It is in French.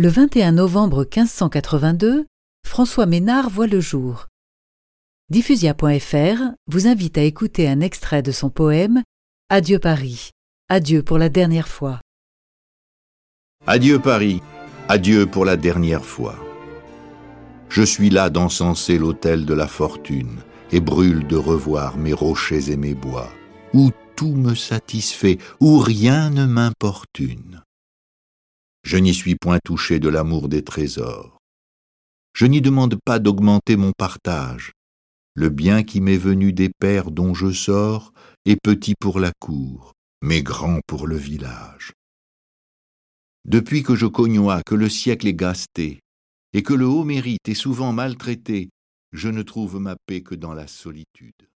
Le 21 novembre 1582, François Ménard voit le jour. Diffusia.fr vous invite à écouter un extrait de son poème Adieu Paris, adieu pour la dernière fois. Adieu Paris, adieu pour la dernière fois. Je suis là d'encenser l'autel de la fortune et brûle de revoir mes rochers et mes bois, où tout me satisfait, où rien ne m'importune. Je n'y suis point touché de l'amour des trésors. Je n'y demande pas d'augmenter mon partage. Le bien qui m'est venu des pères dont je sors est petit pour la cour, mais grand pour le village. Depuis que je cognois que le siècle est gasté, et que le haut mérite est souvent maltraité, je ne trouve ma paix que dans la solitude.